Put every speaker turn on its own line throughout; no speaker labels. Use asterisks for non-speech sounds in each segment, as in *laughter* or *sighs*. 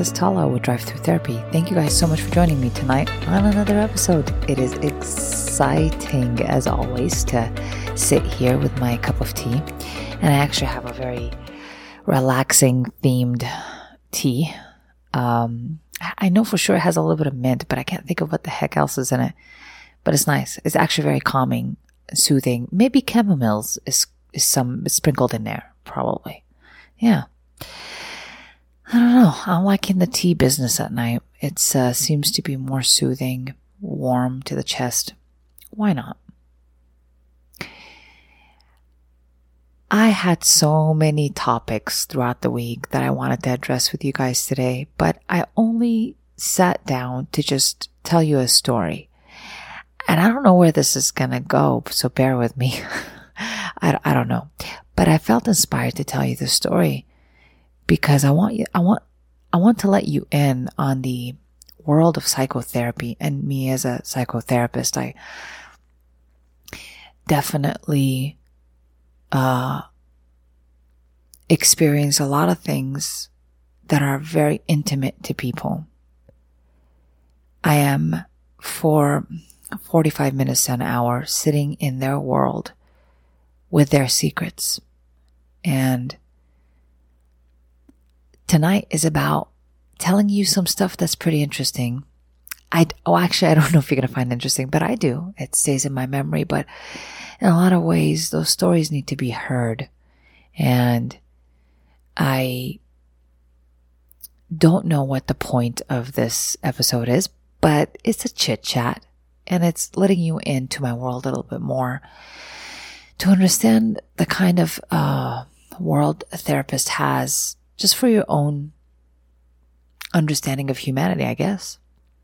Good evening, everyone. This is Tala with Drive Through Therapy. Thank you guys so much for joining me tonight on another episode. It is exciting, as always, to sit here with my cup of tea. And I actually have a very relaxing themed tea. Um, I know for sure it has a little bit of mint, but I can't think of what the heck else is in it. But it's nice. It's actually very calming, soothing. Maybe chamomiles is, is some sprinkled in there, probably. Yeah. I don't know. I'm liking the tea business at night. It uh, seems to be more soothing, warm to the chest. Why not? I had so many topics throughout the week that I wanted to address with you guys today, but I only sat down to just tell you a story. And I don't know where this is going to go, so bear with me. *laughs* I, I don't know. But I felt inspired to tell you the story because I want you, I want, I want to let you in on the world of psychotherapy and me as a psychotherapist. I definitely, uh, experience a lot of things that are very intimate to people. I am for 45 minutes an hour sitting in their world with their secrets and tonight is about telling you some stuff that's pretty interesting. I, oh, actually, I don't *laughs* know if you're going to find interesting, but I do. It stays in my memory, but in a lot of ways, those stories need to be heard. And I don't know what the point of this episode is, but it's a chit chat and it's letting you into my world a little bit more to understand the kind of, uh, world a therapist has just for your own understanding of humanity, I guess.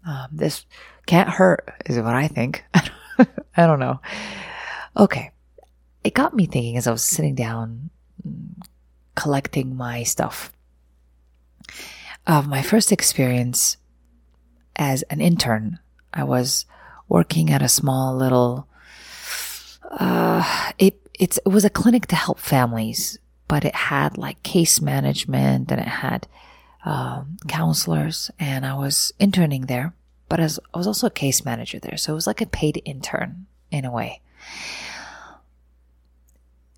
Um, this can't hurt, is what I think. *laughs* I don't know. Okay. It got me thinking as I was sitting down collecting my stuff. Of my first experience as an intern, I was working at a small little, uh, it, it was a clinic to help families but it had like case management and it had um, counselors, and I was interning there, but as I was also a case manager there, so it was like a paid intern in a way.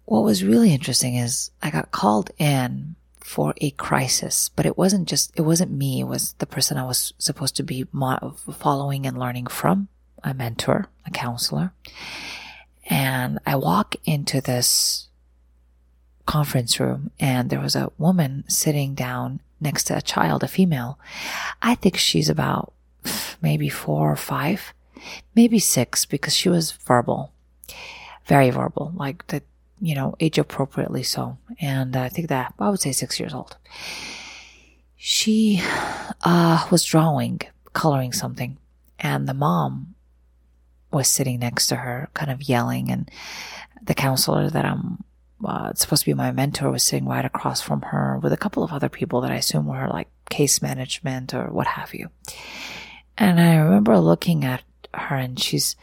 What was really interesting is I got called in for a crisis, but it wasn't just, it wasn't me. It was the person I was supposed to be following and learning from, a mentor, a counselor. And I walk into this conference room and there was a woman sitting down next to a child, a female. I think she's about maybe four or five, maybe six because she was verbal, very verbal, like the, you know, age appropriately so. And I think that I would say six years old. She, uh, was drawing, coloring something and the mom was sitting next to her, kind of yelling and the counselor that I'm uh, it's supposed to be my mentor was sitting right across from her with a couple of other people that I assume were like case management or what have you. And I remember looking at her and she's,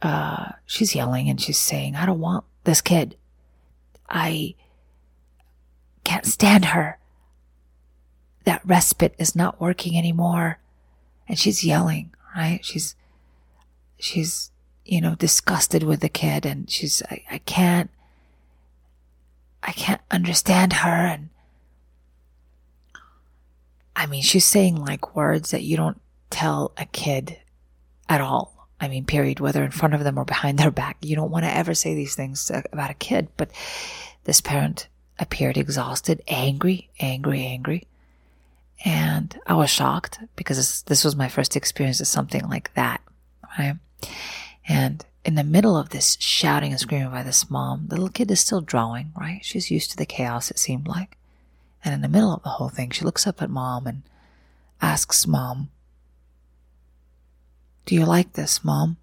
uh, she's yelling and she's saying, I don't want this kid. I can't stand her. That respite is not working anymore. And she's yelling, right? She's, she's, you know, disgusted with the kid and she's, I, I can't, I can't understand her. And I mean, she's saying like words that you don't tell a kid at all. I mean, period, whether in front of them or behind their back. You don't want to ever say these things about a kid. But this parent appeared exhausted, angry, angry, angry. And I was shocked because this, this was my first experience of something like that. Right. And in the middle of this shouting and screaming by this mom, the little kid is still drawing, right? She's used to the chaos, it seemed like. And in the middle of the whole thing, she looks up at mom and asks mom, Do you like this, mom?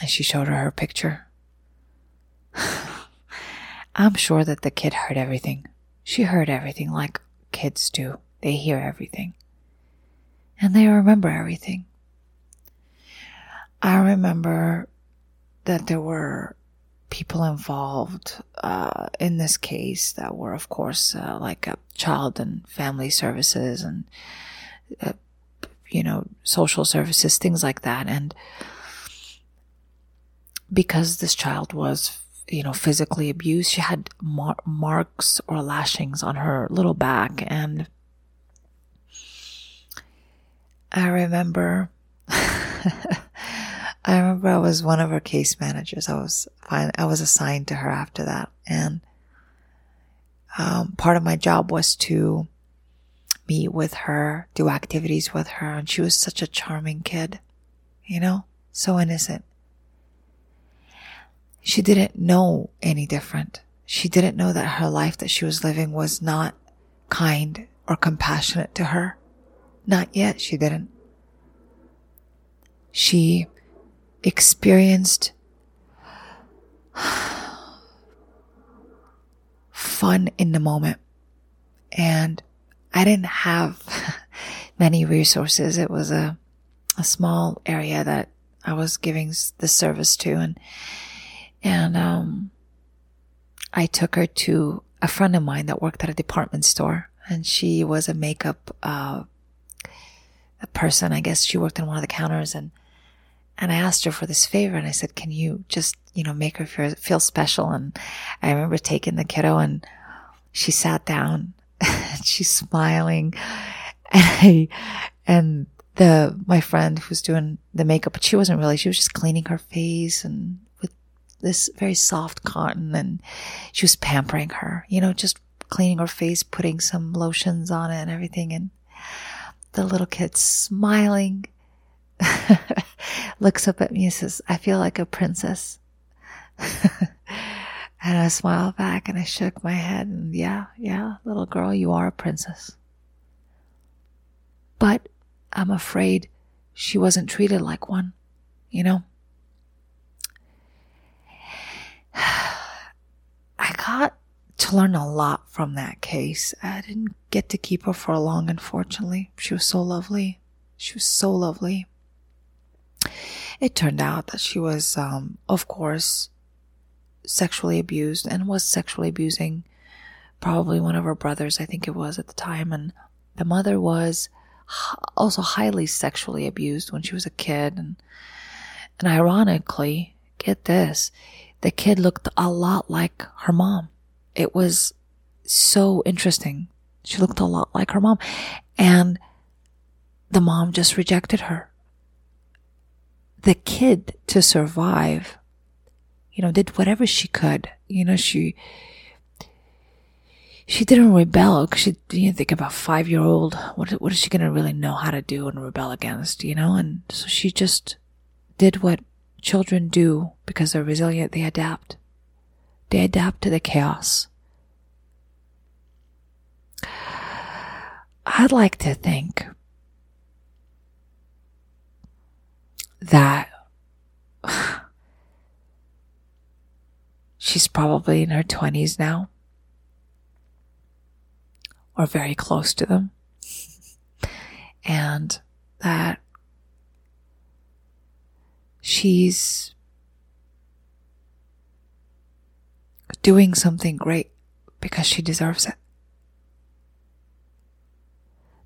And she showed her her picture. *laughs* I'm sure that the kid heard everything. She heard everything like kids do. They hear everything. And they remember everything. I remember that there were people involved uh, in this case that were, of course, uh, like child and family services and, uh, you know, social services, things like that. And because this child was, you know, physically abused, she had mar- marks or lashings on her little back. And I remember. *laughs* I remember I was one of her case managers. I was fine. I was assigned to her after that. And, um, part of my job was to meet with her, do activities with her. And she was such a charming kid, you know, so innocent. She didn't know any different. She didn't know that her life that she was living was not kind or compassionate to her. Not yet. She didn't. She experienced fun in the moment. And I didn't have *laughs* many resources. It was a, a small area that I was giving the service to and, and, um, I took her to a friend of mine that worked at a department store and she was a makeup, uh, a person. I guess she worked on one of the counters and and I asked her for this favor and I said, can you just, you know, make her feel, feel special? And I remember taking the kiddo and she sat down *laughs* and she's smiling and I, and the, my friend who's doing the makeup, but she wasn't really, she was just cleaning her face and with this very soft cotton and she was pampering her, you know, just cleaning her face, putting some lotions on it and everything. And the little kid smiling *laughs* looks up at me and says, I feel like a princess. *laughs* and I smiled back and I shook my head and yeah, yeah, little girl, you are a princess. But I'm afraid she wasn't treated like one, you know? *sighs* I got to learn a lot from that case. I didn't get to keep her for long, unfortunately. She was so lovely. She was so lovely. It turned out that she was, um, of course, sexually abused and was sexually abusing probably one of her brothers, I think it was at the time. And the mother was also highly sexually abused when she was a kid. And, and ironically, get this, the kid looked a lot like her mom. It was so interesting. She looked a lot like her mom. And the mom just rejected her the kid to survive, you know, did whatever she could. You know, she, she didn't rebel because she didn't think about five year old. What, what is she going to really know how to do and rebel against, you know? And so she just did what children do because they're resilient. They adapt. They adapt to the chaos. I'd like to think that *sighs* she's probably in her 20s now or very close to them. And that she's doing something great because she deserves it.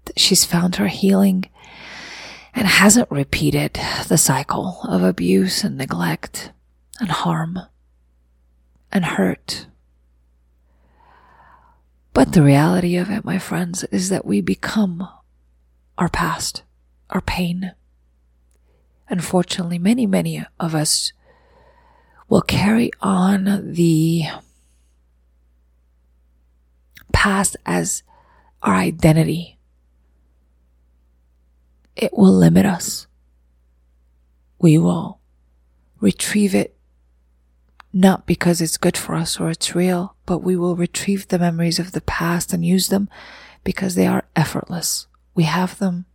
That she's found her healing and hasn't repeated the cycle of abuse and neglect and harm and hurt. But the reality of it, my friends, is that we become our past, our pain. Unfortunately, many, many of us will carry on the past as our identity it will limit us. We will retrieve it not because it's good for us or it's real, but we will retrieve the memories of the past and use them because they are effortless. We have them.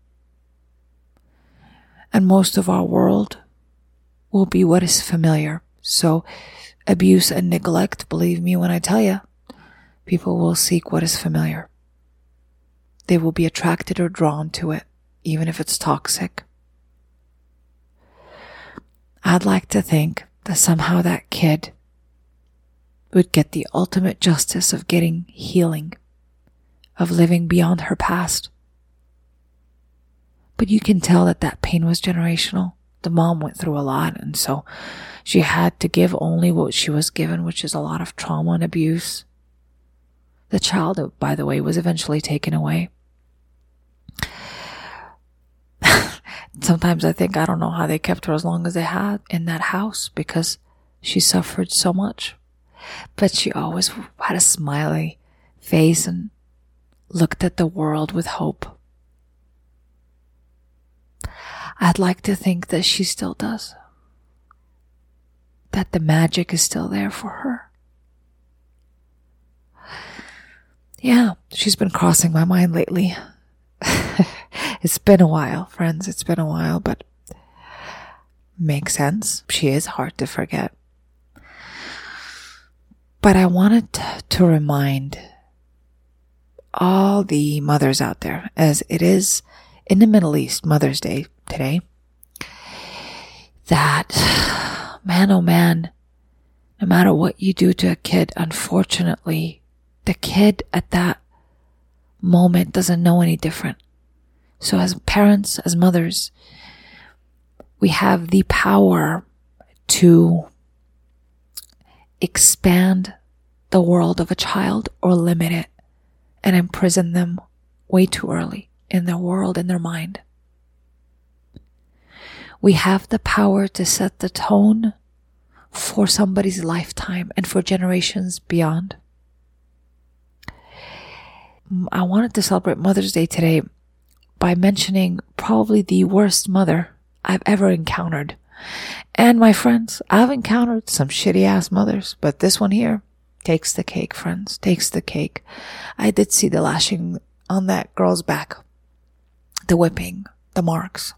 And most of our world will be what is familiar. So abuse and neglect, believe me when I tell you, people will seek what is familiar. They will be attracted or drawn to it even if it's toxic. I'd like to think that somehow that kid would get the ultimate justice of getting healing, of living beyond her past. But you can tell that that pain was generational. The mom went through a lot, and so she had to give only what she was given, which is a lot of trauma and abuse. The child, by the way, was eventually taken away. Sometimes I think I don't know how they kept her as long as they had in that house because she suffered so much. But she always had a smiley face and looked at the world with hope. I'd like to think that she still does. That the magic is still there for her. Yeah, she's been crossing my mind lately. *laughs* it's been a while, friends. It's been a while, but makes sense. She is hard to forget. But I wanted to remind all the mothers out there, as it is in the Middle East, Mother's Day today, that *sighs* man, oh man, no matter what you do to a kid, unfortunately, the kid at that moment doesn't know any different. So as parents, as mothers, we have the power to expand the world of a child or limit it and imprison them way too early in their world, in their mind. We have the power to set the tone for somebody's lifetime and for generations beyond. I wanted to celebrate Mother's Day today by mentioning probably the worst mother I've ever encountered. And my friends, I've encountered some shitty ass mothers, but this one here takes the cake, friends, takes the cake. I did see the lashing on that girl's back, the whipping, the marks.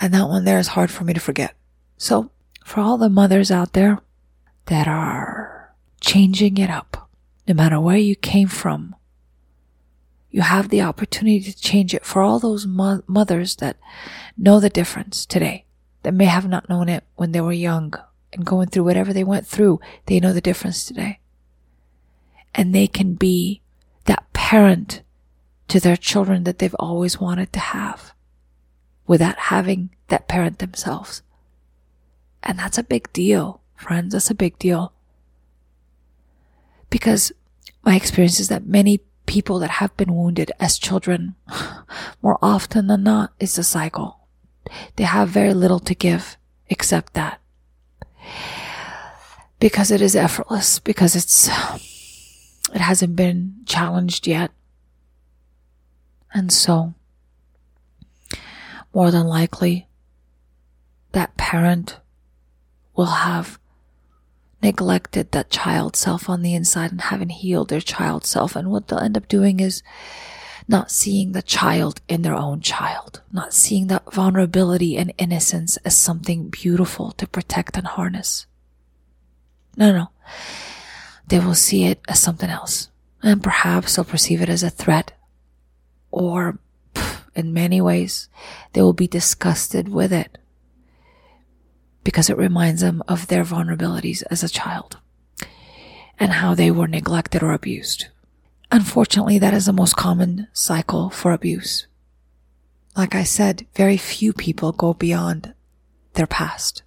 And that one there is hard for me to forget. So, for all the mothers out there that are changing it up, no matter where you came from, you have the opportunity to change it for all those mo- mothers that know the difference today, that may have not known it when they were young and going through whatever they went through, they know the difference today. And they can be that parent to their children that they've always wanted to have without having that parent themselves. And that's a big deal, friends. That's a big deal. Because my experience is that many people that have been wounded as children, *sighs* more often than not, is a cycle. They have very little to give except that. Because it is effortless, because it's, *sighs* it hasn't been challenged yet. And so, more than likely, that parent will have neglected that child self on the inside and haven't healed their child self. And what they'll end up doing is not seeing the child in their own child, not seeing that vulnerability and innocence as something beautiful to protect and harness. No, no. They will see it as something else. And perhaps they'll perceive it as a threat or in many ways, they will be disgusted with it because it reminds them of their vulnerabilities as a child and how they were neglected or abused. Unfortunately, that is the most common cycle for abuse. Like I said, very few people go beyond their past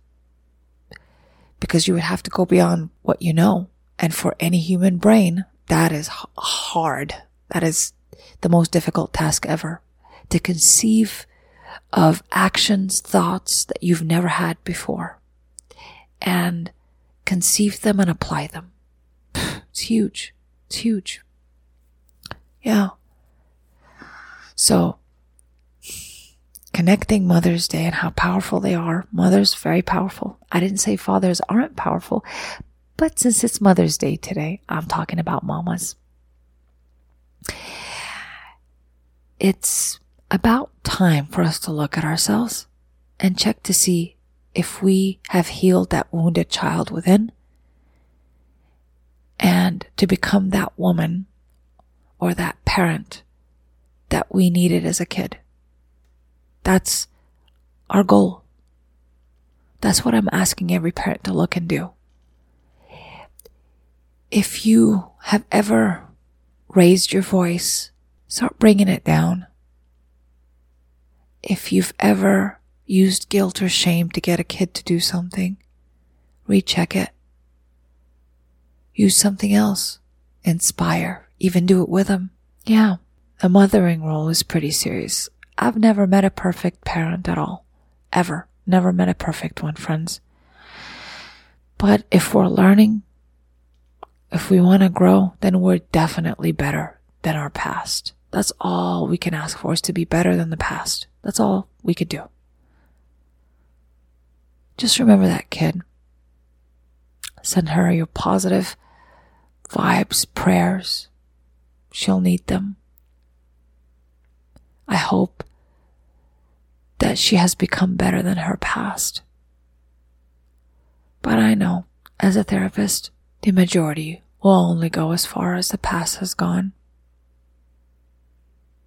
because you would have to go beyond what you know. And for any human brain, that is hard. That is the most difficult task ever to conceive of actions, thoughts that you've never had before and conceive them and apply them. *sighs* It's huge. It's huge. Yeah. So, connecting Mother's Day and how powerful they are. Mothers, very powerful. I didn't say fathers aren't powerful, but since it's Mother's Day today, I'm talking about mamas. It's about time for us to look at ourselves and check to see if we have healed that wounded child within and to become that woman or that parent that we needed as a kid. That's our goal. That's what I'm asking every parent to look and do. If you have ever raised your voice, start bringing it down. If you've ever used guilt or shame to get a kid to do something, recheck it. Use something else. Inspire. Even do it with them. Yeah. The mothering role is pretty serious. I've never met a perfect parent at all. Ever. Never met a perfect one, friends. But if we're learning, if we want to grow, then we're definitely better than our past. That's all we can ask for is to be better than the past. That's all we could do. Just remember that kid. Send her your positive vibes, prayers. She'll need them. I hope that she has become better than her past. But I know, as a therapist, the majority will only go as far as the past has gone.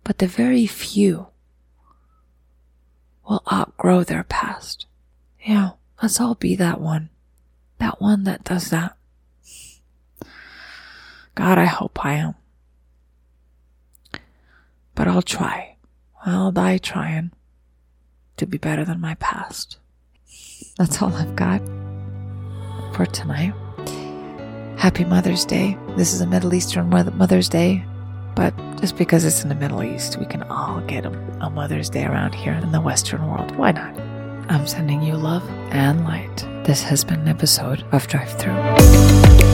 But the very few will outgrow their past. Yeah, let's all be that one. That one that does that. God, I hope I am. But I'll try. I'll die trying to be better than my past. That's all I've got for tonight. Happy Mother's Day. This is a Middle Eastern Mother's Day, but just because it's in the Middle East, we can all get a, a Mother's Day around here in the Western world. Why not? I'm sending you love and light. This has been an episode of Drive Through.